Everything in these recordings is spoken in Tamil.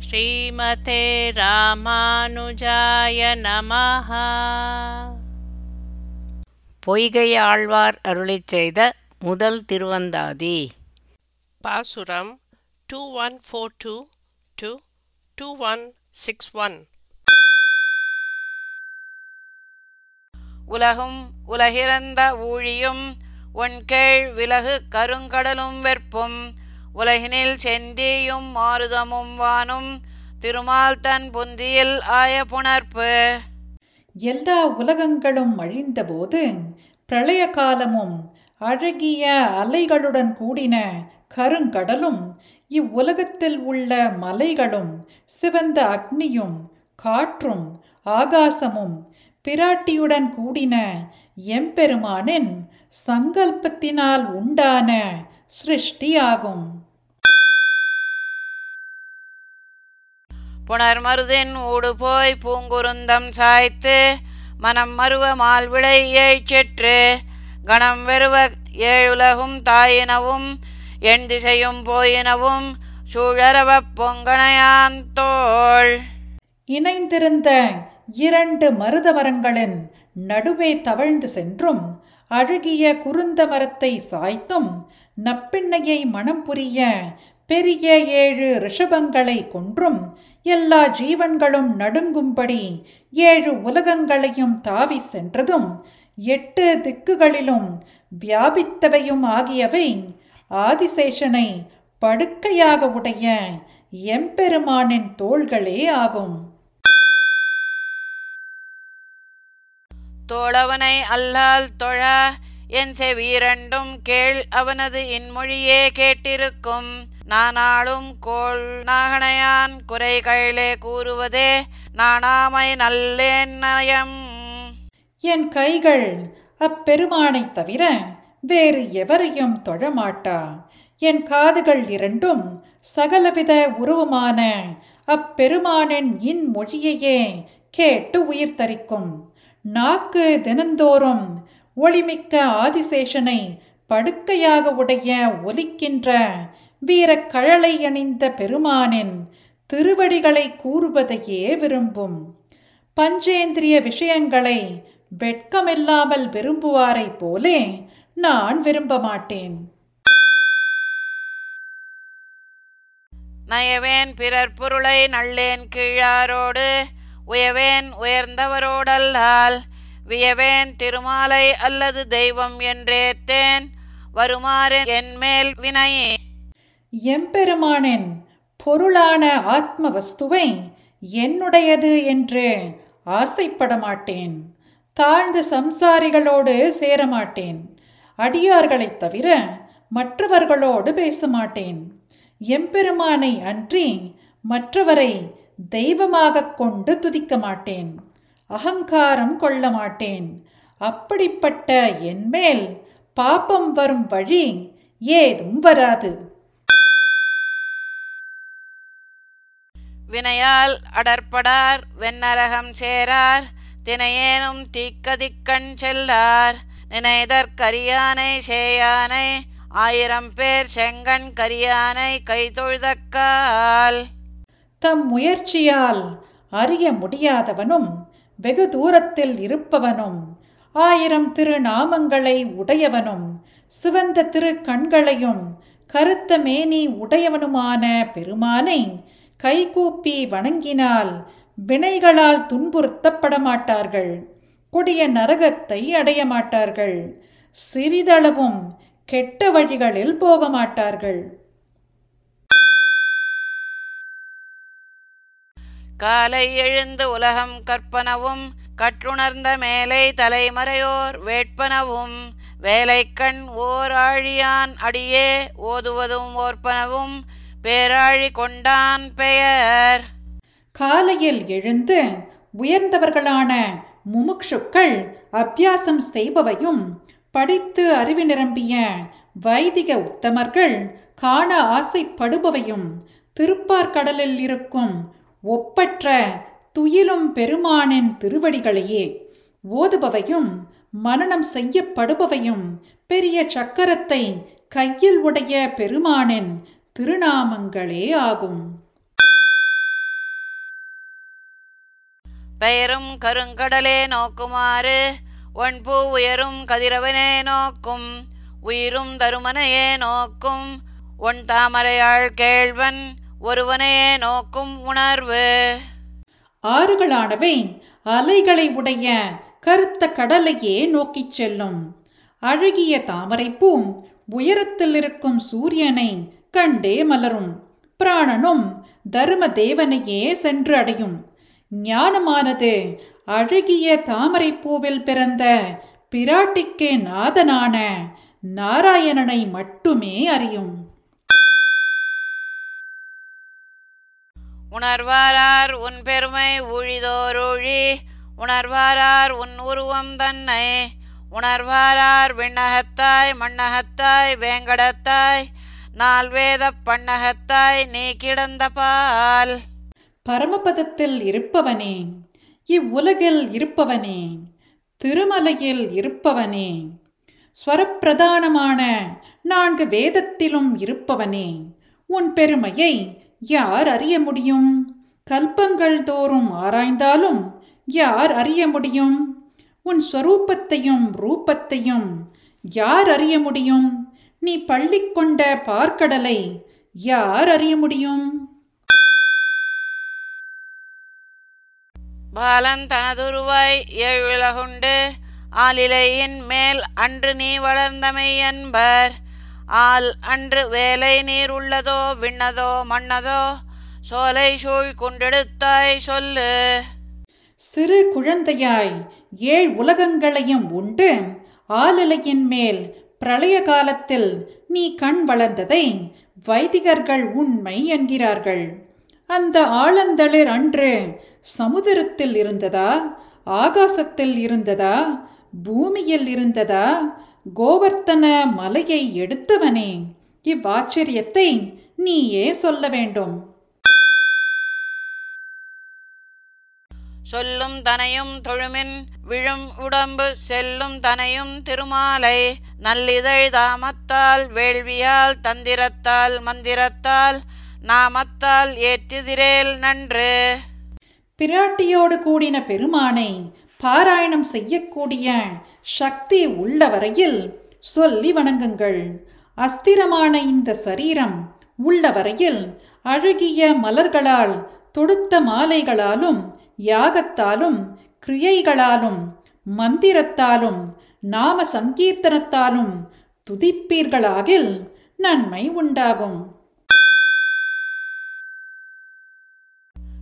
ஸ்ரீமதே ராமானுஜாய நமஹ. பொய்கை ஆழ்வார் அருளிச் செய்த முதல் திருவந்தாதி. பாசுரம் two one four two to two one six one உலகும் உலகிறந்த ஊழியும் ஒன்கேழ் விலகு கருங்கடலும் வெற்பும். உலகினில் செந்தியும் மாருதமும் வானும் திருமால் தன் புந்தியில் ஆய புணர்ப்பு. எல்லா உலகங்களும் அழிந்தபோது பிரளய காலமும் அழகிய அலைகளுடன் கூடின கருங்கடலும் இவ்வுலகத்தில் உள்ள மலைகளும் சிவந்த அக்னியும் காற்றும் ஆகாசமும் பிராட்டியுடன் கூடின எம்பெருமானின் சங்கல்பத்தினால் உண்டான சிருஷ்டியாகும். புனர்மருதின் ஊடு போய் பூங்குருந்தம் சாய்த்து மனம் மருவ மால்விளை செற்று கணம் வெறுவ ஏழுலகும் தாயினவும் எண் திசையும் போயினவும் சூழரவப் பொங்கணையான் தோள். இணைந்திருந்த இரண்டு மருத மரங்களின் நடுவே தவழ்ந்து சென்றும் அழகிய குருந்த மரத்தை சாய்த்தும் நப்பிண்ணையை மனம் புரிய பெரிய ஏழு ரிஷபங்களை கொன்றும் எல்லா ஜீவன்களும் நடுங்கும்படி ஏழு உலகங்களையும் தாவி சென்றதும் எட்டு திக்குகளிலும் வியாபித்தவையும் ஆகியவை ஆதிசேஷனை படுக்கையாக உடைய எம்பெருமானின் தோள்களே ஆகும். தோழவனை அல்லால் தொழ என் செவீரண்டும் கேள் அவனது இன்மொழியே கேட்டிருக்கும். நானாளும் கோள் நாகனையான் குறை கைளே கூறுவதே நானாமை நல்லேன் நயம். என் கைகள் அப்பெருமானைத் தவிர வேறு எவரையும் தொழமாட்டா? என் காதுகள் இரண்டும் சகலவித உருவமான அப்பெருமானின் இன்மொழியையே கேட்டு உயிர் தரிக்கும். நாக்கு தினந்தோறும் ஒளிமிக்க ஆதிசேஷனை படுக்கையாக உடைய ஒலிக்கின்ற வீரக் கழலை அணிந்த பெருமானின் திருவடிகளை கூறுவதையே விரும்பும். பஞ்சேந்திரிய விஷயங்களை வெட்கமில்லாமல் விரும்புவாரைப் போலே நான் விரும்ப மாட்டேன் நயவேன் பிறர் பொருளை நள்ளேன் கீழாரோடு உயவேன் உயர்ந்தவரோடல்லால் வியவேன் திருமாலை அல்லது தெய்வம் என்றேத்தேன் வருமாறு என்மேல் வினை எம்பெருமானின் பொருளான ஆத்ம வஸ்துவை என்னுடையது என்று ஆசைப்பட மாட்டேன் தாழ்ந்த சம்சாரிகளோடு சேரமாட்டேன். அடியார்களைத் தவிர மற்றவர்களோடு பேச மாட்டேன் எம்பெருமானை அன்றி மற்றவரை தெய்வமாகக் கொண்டு துதிக்க மாட்டேன் அகங்காரம் கொள்ள மாட்டேன் அப்படிப்பட்ட என்மேல் பாப்பம் வரும் வழி ஏதும் வராது. வினையால் அடற்படார் வெண்ணரகம் சேரார் தினையேனும் தீக்கதிக்கண் செல்லார். நினைதற்கரியானை சேயானை ஆயிரம் பேர் செங்கண் கரியானை கைதொழுதக்கால். தம் முயற்சியால் அறிய முடியாதவனும் வெகு தூரத்தில் இருப்பவனும் ஆயிரம் திருநாமங்களை உடையவனும் சிவந்த திரு கண்களையும் கருத்த மேனி உடையவனுமான பெருமானை கைகூப்பி வணங்கினால் வினைகளால் துன்புறுத்தப்பட மாட்டார்கள் கொடிய நரகத்தை அடைய மாட்டார்கள் சிறிதளவும் கெட்ட வழிகளில் போக மாட்டார்கள் காலை எழுந்து உலகம் கற்பனவும் கற்றுணர்ந்த மேலை தலைமறையோர் வேட்பனவும் வேலைக்கண் ஓர் ஆழியான் அடியே ஓதுவதும் ஓர்ப்பனவும் பேராழி கொண்டான் பெயர். காலையில் எழுந்து உயர்ந்தவர்களான முமுக்ஷுக்கள் அபியாசம் செய்பவையும் படித்து அறிவு நிரம்பிய வைதிக உத்தமர்கள் காண ஆசைப்படுபவையும் திருப்பார்கடலில் இருக்கும் ஒப்பற்ற துயிலும் பெருமானின் திருவடிகளையே ஓதுபவையும் மனனம் செய்யப்படுபவையும் பெரிய சக்கரத்தை கையில் உடைய பெருமானின் திருநாமங்களே ஆகும். பெயரும் கருங்கடலே நோக்குமாறு ஒன்பூ உயரும் கதிரவனே நோக்கும் உயிரும் தருமனையே நோக்கும் ஒன் தாமரையாள் கேழ்வன் ஒருவனையே நோக்கும் உணர்வு. ஆறுகளானவை அலைகளை உடைய கருத்த கடலையே நோக்கிச் செல்லும். அழகிய தாமரைப்பூ உயரத்தில் இருக்கும் சூரியனை கண்டே மலரும். பிராணனும் தர்ம தேவனையே சென்று அடையும் ஞானமானது அழகிய தாமரைப்பூவில் பிறந்த பிராட்டிக்கே நாதனான நாராயணனை மட்டுமே அறியும். உணர்வாரார் உன் பெருமை ஊழிதோரூழி உணர்வாரார் உன் உருவம் தன்னை உணர்வாரார் விண்ணகத்தாய் மண்ணகத்தாய் வேங்கடத்தாய் நால்வேத பண்ணகத்தாய் நீ கிடந்த பால். பரமபதத்தில் இருப்பவனே இவ்வுலகில் இருப்பவனே திருமலையில் இருப்பவனே ஸ்வரப்பிரதானமான நான்கு வேதத்திலும் இருப்பவனே உன் பெருமையை யார் அறிய முடியும்? கல்பங்கள் தோறும் ஆராய்ந்தாலும் யார் அறிய முடியும்? உன் ஸ்வரூபத்தையும் ரூபத்தையும் யார் அறிய முடியும்? நீ பள்ளிக்கொண்ட பார்க்கடலை யார் அறிய முடியும்? பாலன் தனதுருவாய் ஏழுலகுண்டு ஆலிலையின் மேல் அன்று நீ வளர்ந்தமை என்பர். ஆல் அன்று வேலை நீர் உள்ளதோ விண்ணதோ மண்ணதோ சோலை சூழ் குண்டெடுத்தாய் சொல்லு. சிறு குழந்தையாய் ஏழ் உலகங்களையும் உண்டு ஆலலையின் மேல் பிரளய காலத்தில் நீ கண் வளர்ந்ததை வைதிகர்கள் உண்மை என்கிறார்கள். அந்த ஆழந்தளிர் அன்று சமுதிரத்தில் இருந்ததா? ஆகாசத்தில் இருந்ததா? பூமியில் இருந்ததா? கோவர்த்தன மலையை எடுத்தவனே. இவ்வாச்சரியத்தை நீயே சொல்ல வேண்டும். சொல்லும் தனையும் தொழுமின் விழும் உடம்பு செல்லும் தனையும் திருமாலை நல்லிதழ் தாமத்தால் வேள்வியால் தந்திரத்தால் மந்திரத்தால் நாமத்தால் ஏத்திதிரேல் நன்று. பிராட்டியோடு கூடின பெருமானை பாராயணம் செய்யக்கூடிய சக்தி உள்ள வரையில் சொல்லி வணங்குங்கள். அஸ்திரமான இந்த சரீரம் உள்ள வரையில் அழகிய மலர்களால் தொடுத்த மாலைகளாலும் யாகத்தாலும் கிரியைகளாலும் மந்திரத்தாலும் நாம சங்கீர்த்தனத்தாலும் துதிப்பீர்களாகில் நன்மை உண்டாகும்.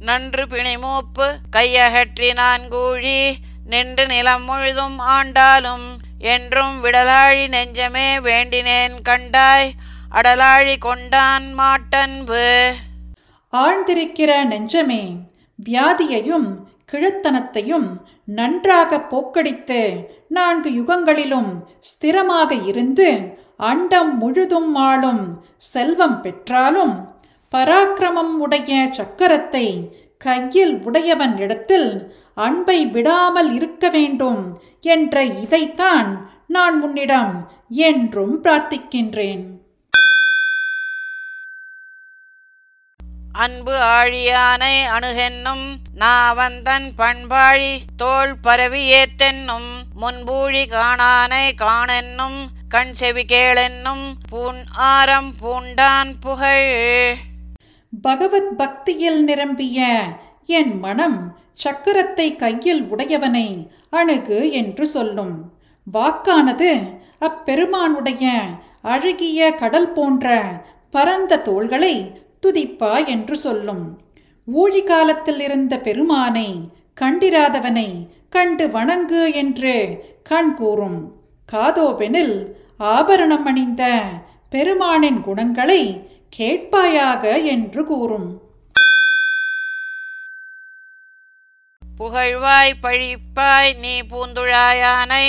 நன்று பிணிமூப்பு கையகற்றி நான்கூழி நின்று நிலம் முழுதும் ஆண்டாலும் என்றும் விடலாழி நெஞ்சமே வேண்டினேன் கண்டாய் அடலாழி கொண்டான் மாட்டன்பு. ஆழ்ந்திருக்கிற நெஞ்சமே வியாதியையும் கிழத்தனத்தையும் நன்றாக போக்கடித்து நான்கு யுகங்களிலும் ஸ்திரமாக இருந்து அண்டம் முழுதும் ஆளும் செல்வம் பெற்றாலும் பராக்கிரமம் உடைய சக்கரத்தை கையில் உடையவன் இடத்தில் அன்பை விடாமல் இருக்க வேண்டும் என்ற இதைத்தான் நான் உன்னிடம் என்றும் பிரார்த்திக்கின்றேன். அன்பு ஆழியானை அணுகென்னும் நாவந்தன் பண்பாழி தோள் பரவி ஏத்தென்னும் முன்பூழி காணானை காணென்னும் கண் செவி கேளென்னும் பூன் ஆரம் பூண்டான் புகழ். பகவத் பக்தியில் நிரம்பிய என் மனம் சக்கரத்தை கையில் உடையவனை அணுகு என்று சொல்லும். வாக்கானது அப்பெருமானுடைய அழகிய கடல் போன்ற பரந்த தோள்களை துதிப்பா என்று சொல்லும். ஊழி காலத்தில் இருந்த பெருமானை கண்டிராதவனை கண்டு வணங்கு என்று கண் கூறும். காதோபெனில் ஆபரணம் அணிந்த பெருமானின் குணங்களை கேட்பாயாக என்று கூறும். புகழ்வாய் பழிப்பாய் நீ பூந்துழாயானை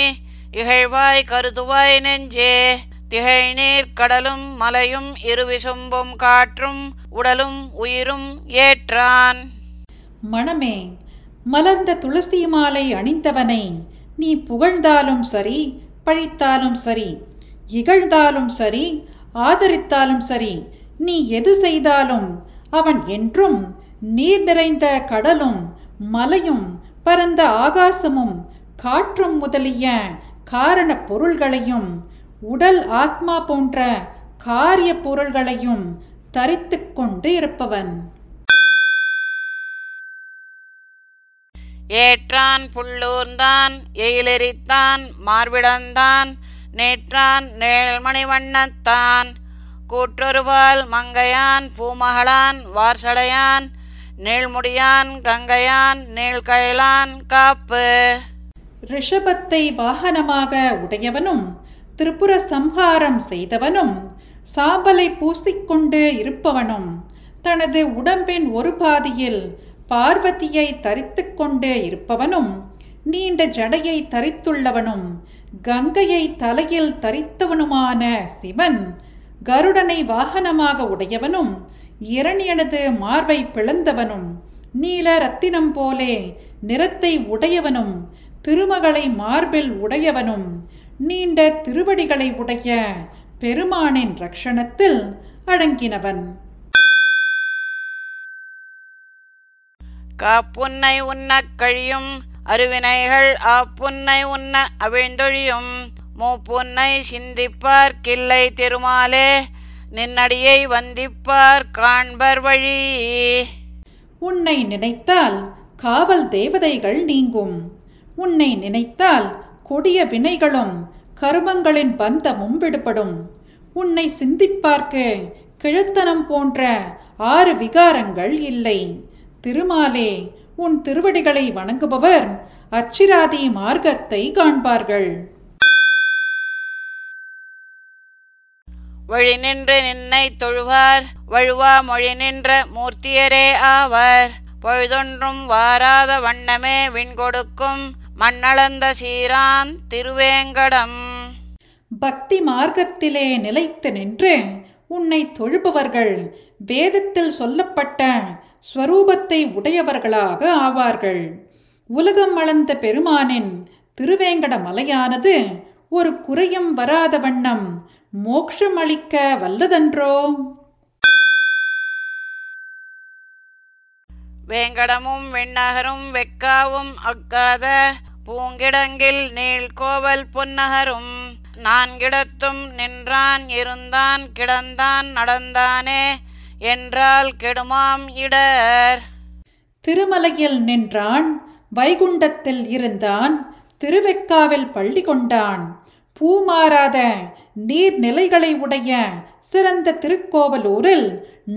இகழ்வாய் கருதுவாய் நெஞ்சே திகழ்நீர் கடலும் மலையும் இருவிசும்பும் காற்றும் உடலும் உயிரும் ஏற்றான். மனமே மலர்ந்த துளசி மாலை அணிந்தவனை நீ புகழ்ந்தாலும் சரி பழித்தாலும் சரி இகழ்ந்தாலும் சரி ஆதரித்தாலும் சரி நீ எது செய்தாலும் அவன் என்றும் நீர் நிறைந்த கடலும் மலையும் பரந்த ஆகாசமும் காற்றும் முதலிய காரண பொருள்களையும் உடல் ஆத்மா போன்ற காரிய பொருள்களையும் தரித்துக் கொண்டு இருப்பவன். ஏற்றான் புள்ளூர்ந்தான் எயிலெரித்தான் மார்பிடந்தான் நேற்றான் நேழ்மணி வண்ணத்தான். கூற்றொருபால் மங்கையான் பூமகளான் வார்சடையான் நீள்முடியான் கங்கையான் நீள்கழலான் காப்பு. ரிஷபத்தை வாகனமாக உடையவனும் திரிபுர சம்ஹாரம் செய்தவனும் சாம்பலை பூசிக்கொண்டு இருப்பவனும் தனது உடம்பின் ஒரு பாதியில் பார்வதியை தரித்து கொண்டு இருப்பவனும் நீண்ட ஜடையை தரித்துள்ளவனும் கங்கையை தலையில் தரித்தவனுமான சிவன் கருடனை வாகனமாக உடையவனும் இரணியனது மார்பை பிளந்தவனும் நீல ரத்தினம் போலே நிறத்தை உடையவனும் திருமகளை மார்பில் உடையவனும். நீண்ட திருவடிகளை உடைய பெருமானின் ரக்ஷணத்தில் அடங்கினவன். காப்புன்னை உண்ணக் கழியும் அருவினைகள் ஆப்புன்னை உண்ண அவிழ்ந்தொழியும் மூப்புன்னை சிந்திப்பார் கில்லை திருமாலே நின்னடியை வந்திப்பார் காண்பர் வழி. உன்னை நினைத்தால் காவல் தேவதைகள் நீங்கும். உன்னை நினைத்தால் கொடிய வினைகளும் கருமங்களின் பந்தமும் விடுபடும். உன்னை சிந்திப்பார்க்க கிழத்தனம் போன்ற ஆறு விகாரங்கள் இல்லை. திருமாலே உன் திருவடிகளை வணங்குபவர் அச்சிராதி மார்க்கத்தை காண்பார்கள். வழி நின்று நின்னை தொழுவார் வழுவா மொழி நின்ற மூர்த்தியரே ஆவர். பொழுதொன்றும் வாராத வண்ணமே விண்கொடுக்கும் மண்ணளந்த சீரான் திருவேங்கடம். பக்தி மார்க்கத்திலே நிலைத்து நின்று உன்னை தொழுபவர்கள் வேதத்தில் சொல்லப்பட்ட ஸ்வரூபத்தை உடையவர்களாக ஆவார்கள். உலகம் அளந்த பெருமானின் திருவேங்கட மலையானது ஒரு குறையும் வராத வண்ணம் மோட்சம் அளிக்க வல்லதன்றோ? வேங்கடமும் விண்ணகரும் வெக்காவும் அக்காத பூங்கிடங்கில் நீள்கோவல் பொன்னகரும். நான்கிடத்தும் நின்றான் இருந்தான் கிடந்தான் நடந்தானே என்றால் கெடுமாம் இடர். திருமலையில் நின்றான் வைகுண்டத்தில் இருந்தான் திருவெக்காவில் பள்ளி கொண்டான். பூமாறாத நீர்நிலைகளை உடைய சிறந்த திருக்கோவலூரில்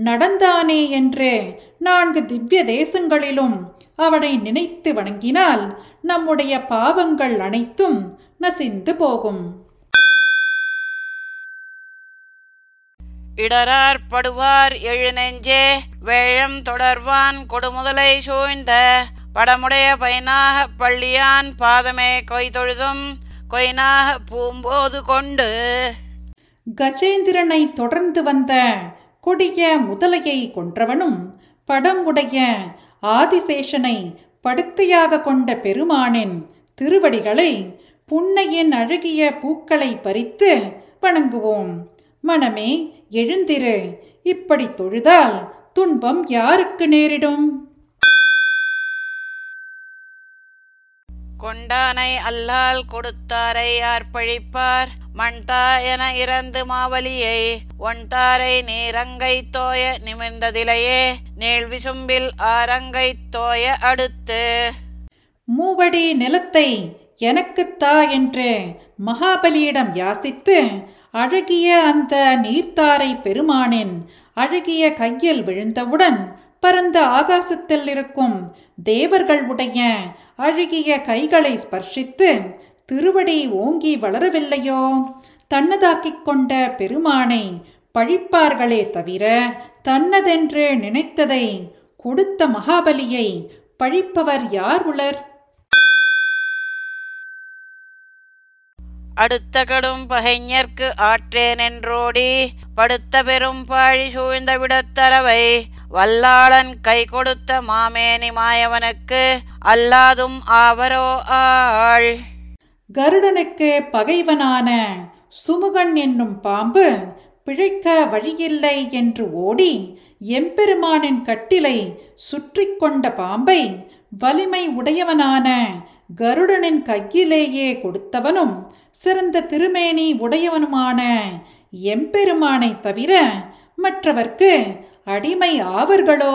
நடந்தானே என்று நான்கு திவ்ய தேசங்களிலும் அவனை நினைத்து வணங்கினால் நம்முடைய பாவங்கள் அனைத்தும் நசிந்து போகும். இடரார் படுவார் எழுநெஞ்சே வேழம் தொடர்வான் கொடுமுதலை சூழ்ந்த படமுடைய பைனாக பள்ளியான் பாதமே கொய்தொழுதும் கொய்னாக பூம்போது கொண்டு. கஜேந்திரனை தொடர்ந்து வந்த கொடிய முதலையை கொன்றவனும் படம் உடைய ஆதிசேஷனை படுக்கையாக கொண்ட பெருமானின் திருவடிகளை புன்னையின் அழகிய பூக்களை பறித்து வணங்குவோம். மனமே எழுந்திரு. இப்படி தொழுதால் துன்பம் யாருக்கு நேரிடும்? கொண்டானை அல்லால் கொடுத்தாரை யார் பழிப்பார்? மண்தா என இறந்து மாவலியை ஒன்தாரை நீரங்கை தோய நிமிர்ந்ததிலையே நீழ்விசும்பில் ஆரங்கை தோய அடுத்து. மூவடி நிலத்தை எனக்குத்தா என்று மகாபலியிடம் யாசித்து அழகிய அந்த நீர்த்தாரை பெருமானின் அழகிய கையில் விழுந்தவுடன் பரந்த ஆகாசத்தில் இருக்கும் தேவர்கள் உடைய அழகிய கைகளை ஸ்பர்ஷித்து திருவடி ஓங்கி வளரவில்லையோ? தன்னதாக்கிக் கொண்ட பெருமானை பழிப்பார்களே தவிர தன்னதென்று நினைத்ததை கொடுத்த மகாபலியை பழிப்பவர் யார் உளர்? அடுத்த கடும் பகைஞர்க்கு ஆற்றேன் என்றோடி படுத்த பெரும் பாழி சூழ்ந்த விடத்தரவை வல்லாளன் கை கொடுத்த மாமேனி மாயவனுக்கு அல்லாதும் ஆவரோ ஆள். கருடனுக்கு பகைவனான சுமுகன் என்னும் பாம்பு பிழைக்க வழியில்லை என்று ஓடி எம்பெருமானின் கட்டிலை சுற்றி கொண்ட பாம்பை வலிமை உடையவனான கருடனின் கையிலேயே கொடுத்தவனும் சிறந்த திருமேனி உடையவனுமான எம்பெருமானை தவிர மற்றவர்க்கு அடிமை ஆவர்களோ?